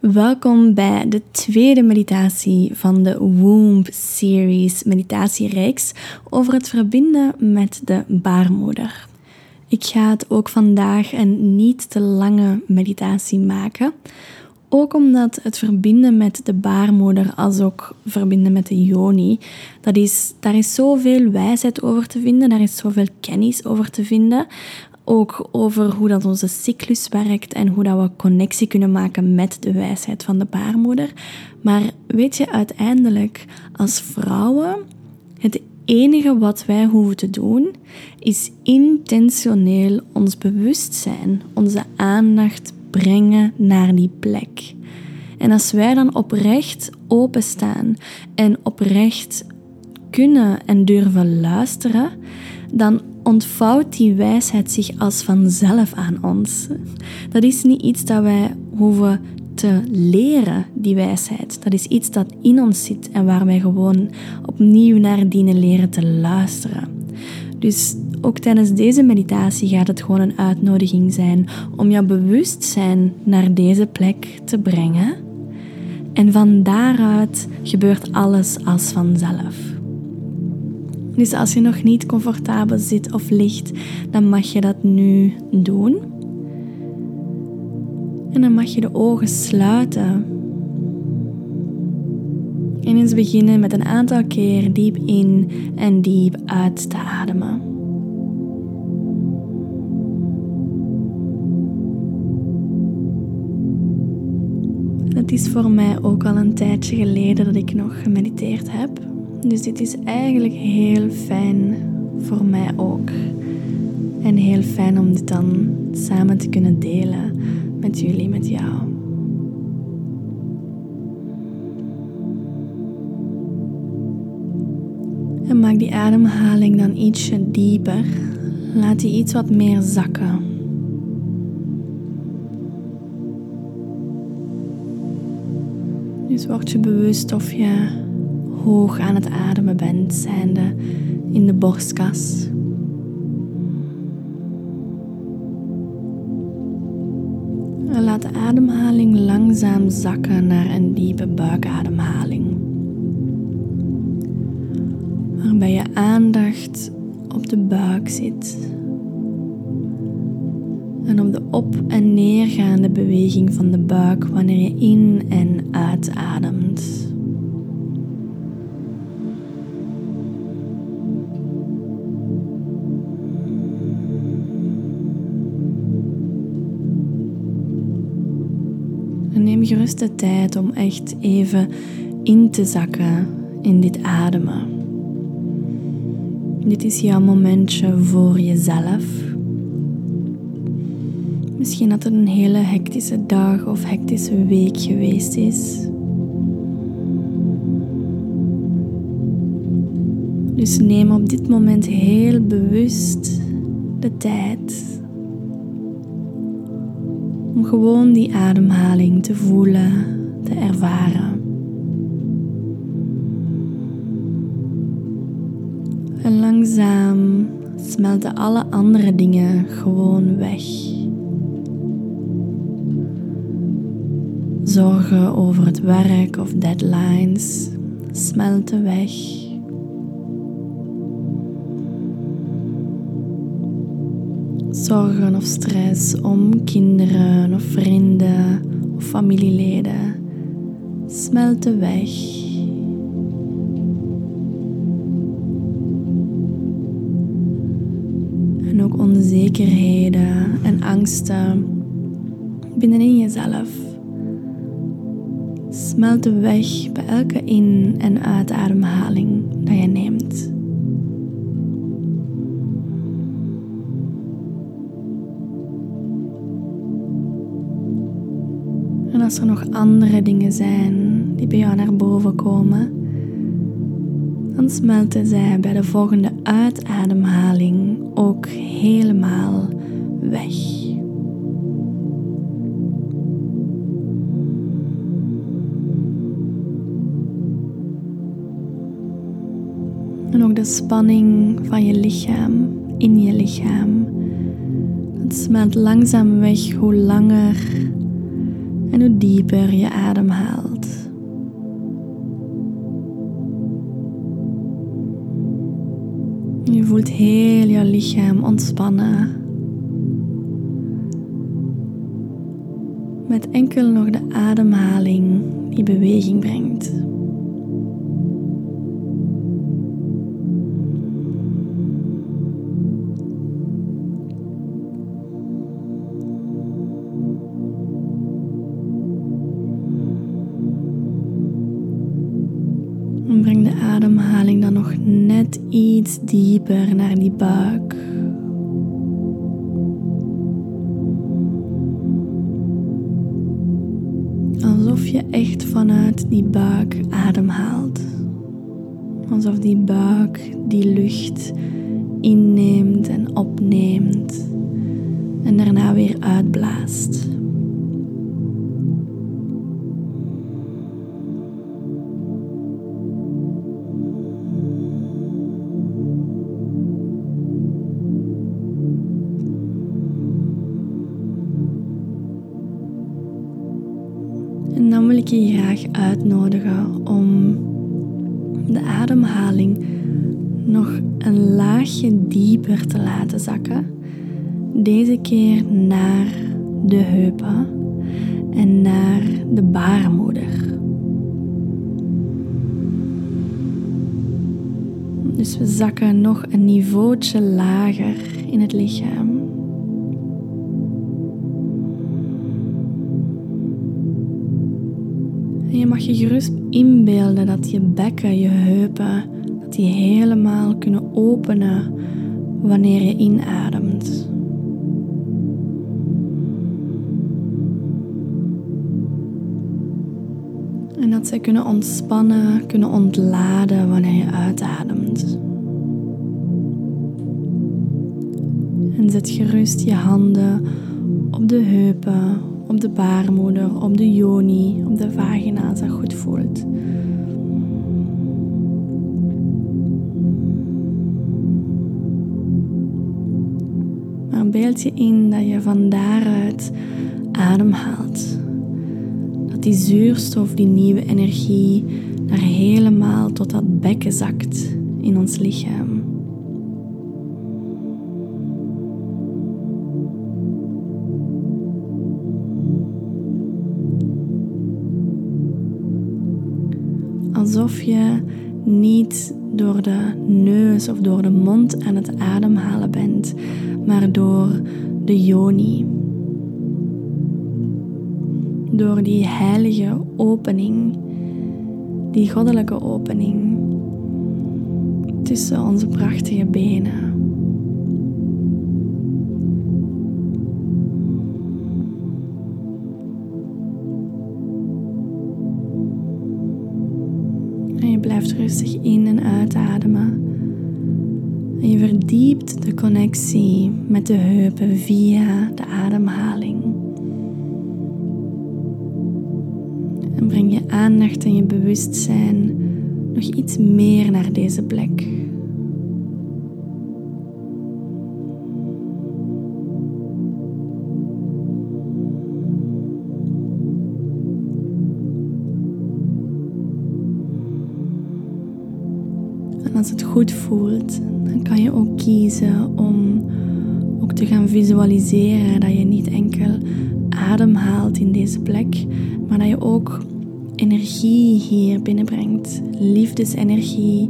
Welkom bij de tweede meditatie van de Womb Series meditatiereeks over het verbinden met de baarmoeder. Ik ga het ook vandaag een niet te lange meditatie maken. Ook omdat het verbinden met de baarmoeder als ook verbinden met de yoni, dat is, daar is zoveel wijsheid over te vinden, daar is zoveel kennis over te vinden, ook over hoe dat onze cyclus werkt en hoe dat we connectie kunnen maken met de wijsheid van de baarmoeder. Maar weet je, uiteindelijk als vrouwen, het enige wat wij hoeven te doen, is intentioneel ons bewustzijn, onze aandacht brengen naar die plek. En als wij dan oprecht openstaan en oprecht kunnen en durven luisteren, dan ontvouwt die wijsheid zich als vanzelf aan ons. Dat is niet iets dat wij hoeven te leren, die wijsheid. Dat is iets dat in ons zit en waar wij gewoon opnieuw naar dienen leren te luisteren. Dus ook tijdens deze meditatie gaat het gewoon een uitnodiging zijn om jouw bewustzijn naar deze plek te brengen. En van daaruit gebeurt alles als vanzelf. Dus als je nog niet comfortabel zit of ligt, dan mag je dat nu doen. En dan mag je de ogen sluiten. En eens beginnen met een aantal keer diep in en diep uit te ademen. Het is voor mij ook al een tijdje geleden dat ik nog gemediteerd heb. Dus dit is eigenlijk heel fijn voor mij ook. En heel fijn om dit dan samen te kunnen delen met jullie, met jou. En maak die ademhaling dan ietsje dieper. Laat die iets wat meer zakken. Dus word je bewust of je hoog aan het ademen bent, zijnde in de borstkas. Laat de ademhaling langzaam zakken naar een diepe buikademhaling. Waarbij je aandacht op de buik zit. En op de op- en neergaande beweging van de buik wanneer je in- en uitademt. Gerust de tijd om echt even in te zakken in dit ademen. Dit is jouw momentje voor jezelf. Misschien dat het een hele hectische dag of hectische week geweest is. Dus neem op dit moment heel bewust de tijd om gewoon die ademhaling te voelen, te ervaren. En langzaam smelten alle andere dingen gewoon weg. Zorgen over het werk of deadlines smelten weg. Zorgen of stress om kinderen of vrienden of familieleden smelten weg. En ook onzekerheden en angsten binnenin jezelf smelten weg bij elke in- en uitademhaling dat je neemt. Als er nog andere dingen zijn die bij jou naar boven komen, dan smelten zij bij de volgende uitademhaling ook helemaal weg. En ook de spanning van je lichaam in je lichaam. Het smelt langzaam weg hoe langer En hoe dieper je ademhaalt. Je voelt heel je lichaam ontspannen. Met enkel nog de ademhaling die beweging brengt. En breng de ademhaling dan nog net iets dieper naar die buik. Alsof je echt vanuit die buik ademhaalt. Alsof die buik die lucht inneemt en opneemt en daarna weer uitblaast. Uitnodigen om de ademhaling nog een laagje dieper te laten zakken. Deze keer naar de heupen en naar de baarmoeder. Dus we zakken nog een niveautje lager in het lichaam. Je gerust inbeelden dat je bekken, je heupen, dat die helemaal kunnen openen wanneer je inademt. En dat zij kunnen ontspannen, kunnen ontladen wanneer je uitademt. En zet gerust je handen op de heupen, op de baarmoeder, op de yoni, op de vagina als dat goed voelt. Maar beeld je in dat je van daaruit ademhaalt. Dat die zuurstof, die nieuwe energie, daar helemaal tot dat bekken zakt in ons lichaam. Niet door de neus of door de mond aan het ademhalen bent, maar door de yoni. Door die heilige opening, die goddelijke opening tussen onze prachtige benen. En je blijft rustig in en uitademen. En je verdiept de connectie met de heupen via de ademhaling. En breng je aandacht en je bewustzijn nog iets meer naar deze plek. Als het goed voelt, dan kan je ook kiezen om ook te gaan visualiseren dat je niet enkel ademhaalt in deze plek, maar dat je ook energie hier binnenbrengt. Liefdesenergie,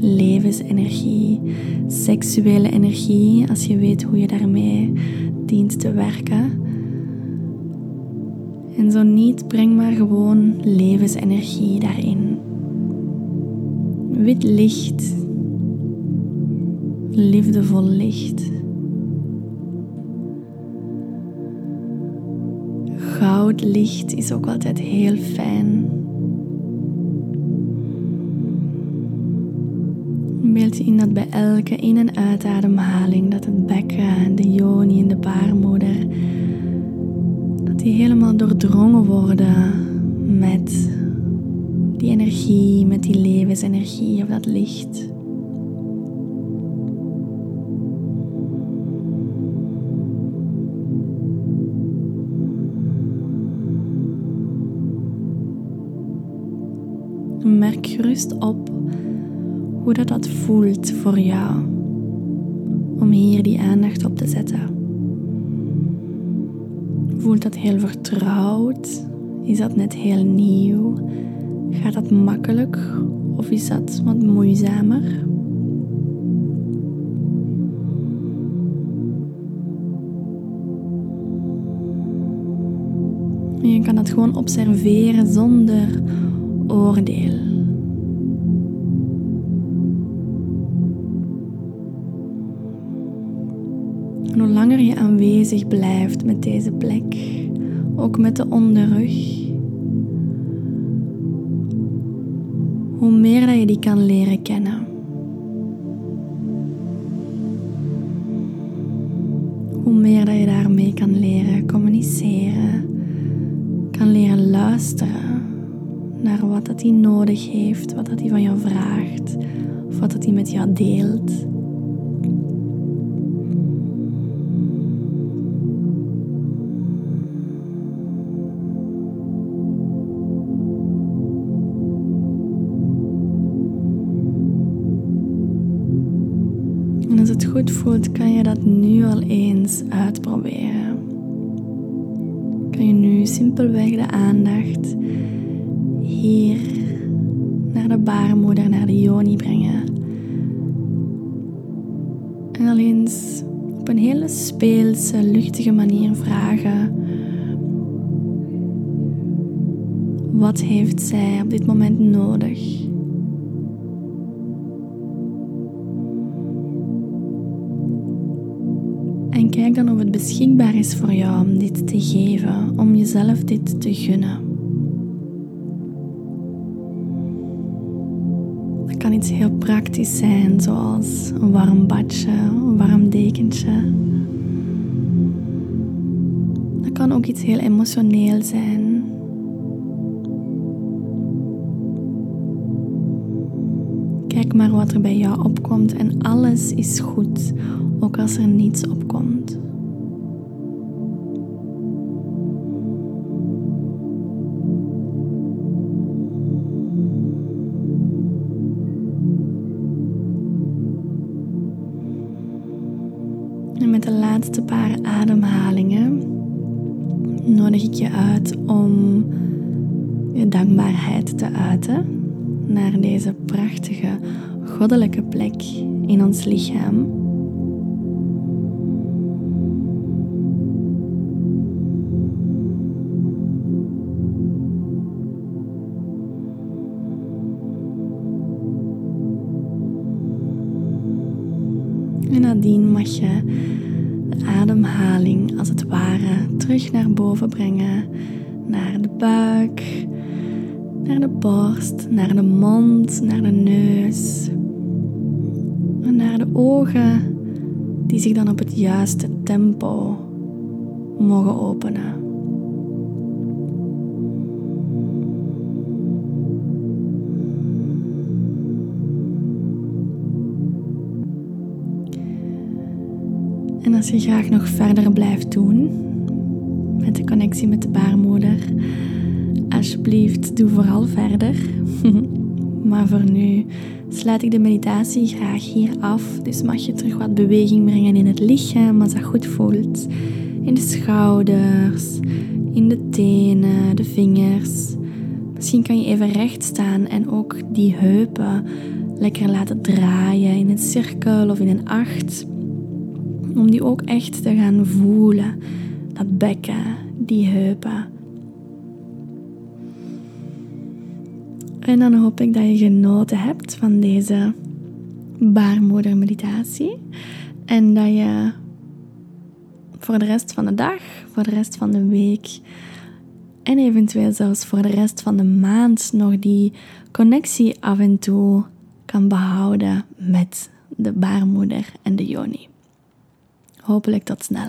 levensenergie, seksuele energie, als je weet hoe je daarmee dient te werken. En zo niet, breng maar gewoon levensenergie daarin wit licht, liefdevol licht. Goudlicht is ook altijd heel fijn. Beeld je in dat bij elke in- en uitademhaling dat het bekken, de yoni en de baarmoeder, dat die helemaal doordrongen worden met die energie, met die levensenergie of dat licht. Merk gerust op hoe dat, dat voelt voor jou om hier die aandacht op te zetten. Voelt dat heel vertrouwd? Is dat net heel nieuw? Gaat dat makkelijk of is dat wat moeizamer? je kan dat gewoon observeren zonder oordeel. En hoe langer je aanwezig blijft met deze plek, ook met de onderrug, meer dat je die kan leren kennen. Hoe meer dat je daarmee kan leren communiceren, kan leren luisteren naar wat dat hij nodig heeft, wat dat hij van jou vraagt, of wat dat hij met jou deelt. Voelt, kan je dat nu al eens uitproberen. Kan je nu simpelweg de aandacht hier naar de baarmoeder, naar de yoni brengen. En al eens op een hele speelse, luchtige manier vragen: wat heeft zij op dit moment nodig? Beschikbaar is voor jou om dit te geven, om jezelf dit te gunnen. Dat kan iets heel praktisch zijn, zoals een warm badje, een warm dekentje. Dat kan ook iets heel emotioneel zijn. Kijk maar wat er bij jou opkomt en alles is goed ook als er niets opkomt. Laatste paar ademhalingen nodig ik je uit om je dankbaarheid te uiten naar deze prachtige goddelijke plek in ons lichaam. En nadien mag je naar boven brengen, naar de buik, naar de borst, naar de mond, naar de neus en naar de ogen die zich dan op het juiste tempo mogen openen. En als je graag nog verder blijft doen met de connectie met de baarmoeder, alsjeblieft doe vooral verder. maar voor nu sluit ik de meditatie graag hier af. Dus mag je terug wat beweging brengen in het lichaam als dat goed voelt. In de schouders, in de tenen, de vingers. Misschien kan je even recht staan en ook die heupen lekker laten draaien in een cirkel of in een acht. Om die ook echt te gaan voelen. Dat bekken, die heupen. En dan hoop ik dat je genoten hebt van deze baarmoedermeditatie. En dat je voor de rest van de dag, voor de rest van de week en eventueel zelfs voor de rest van de maand nog die connectie af en toe kan behouden met de baarmoeder en de yoni. Hopelijk tot snel.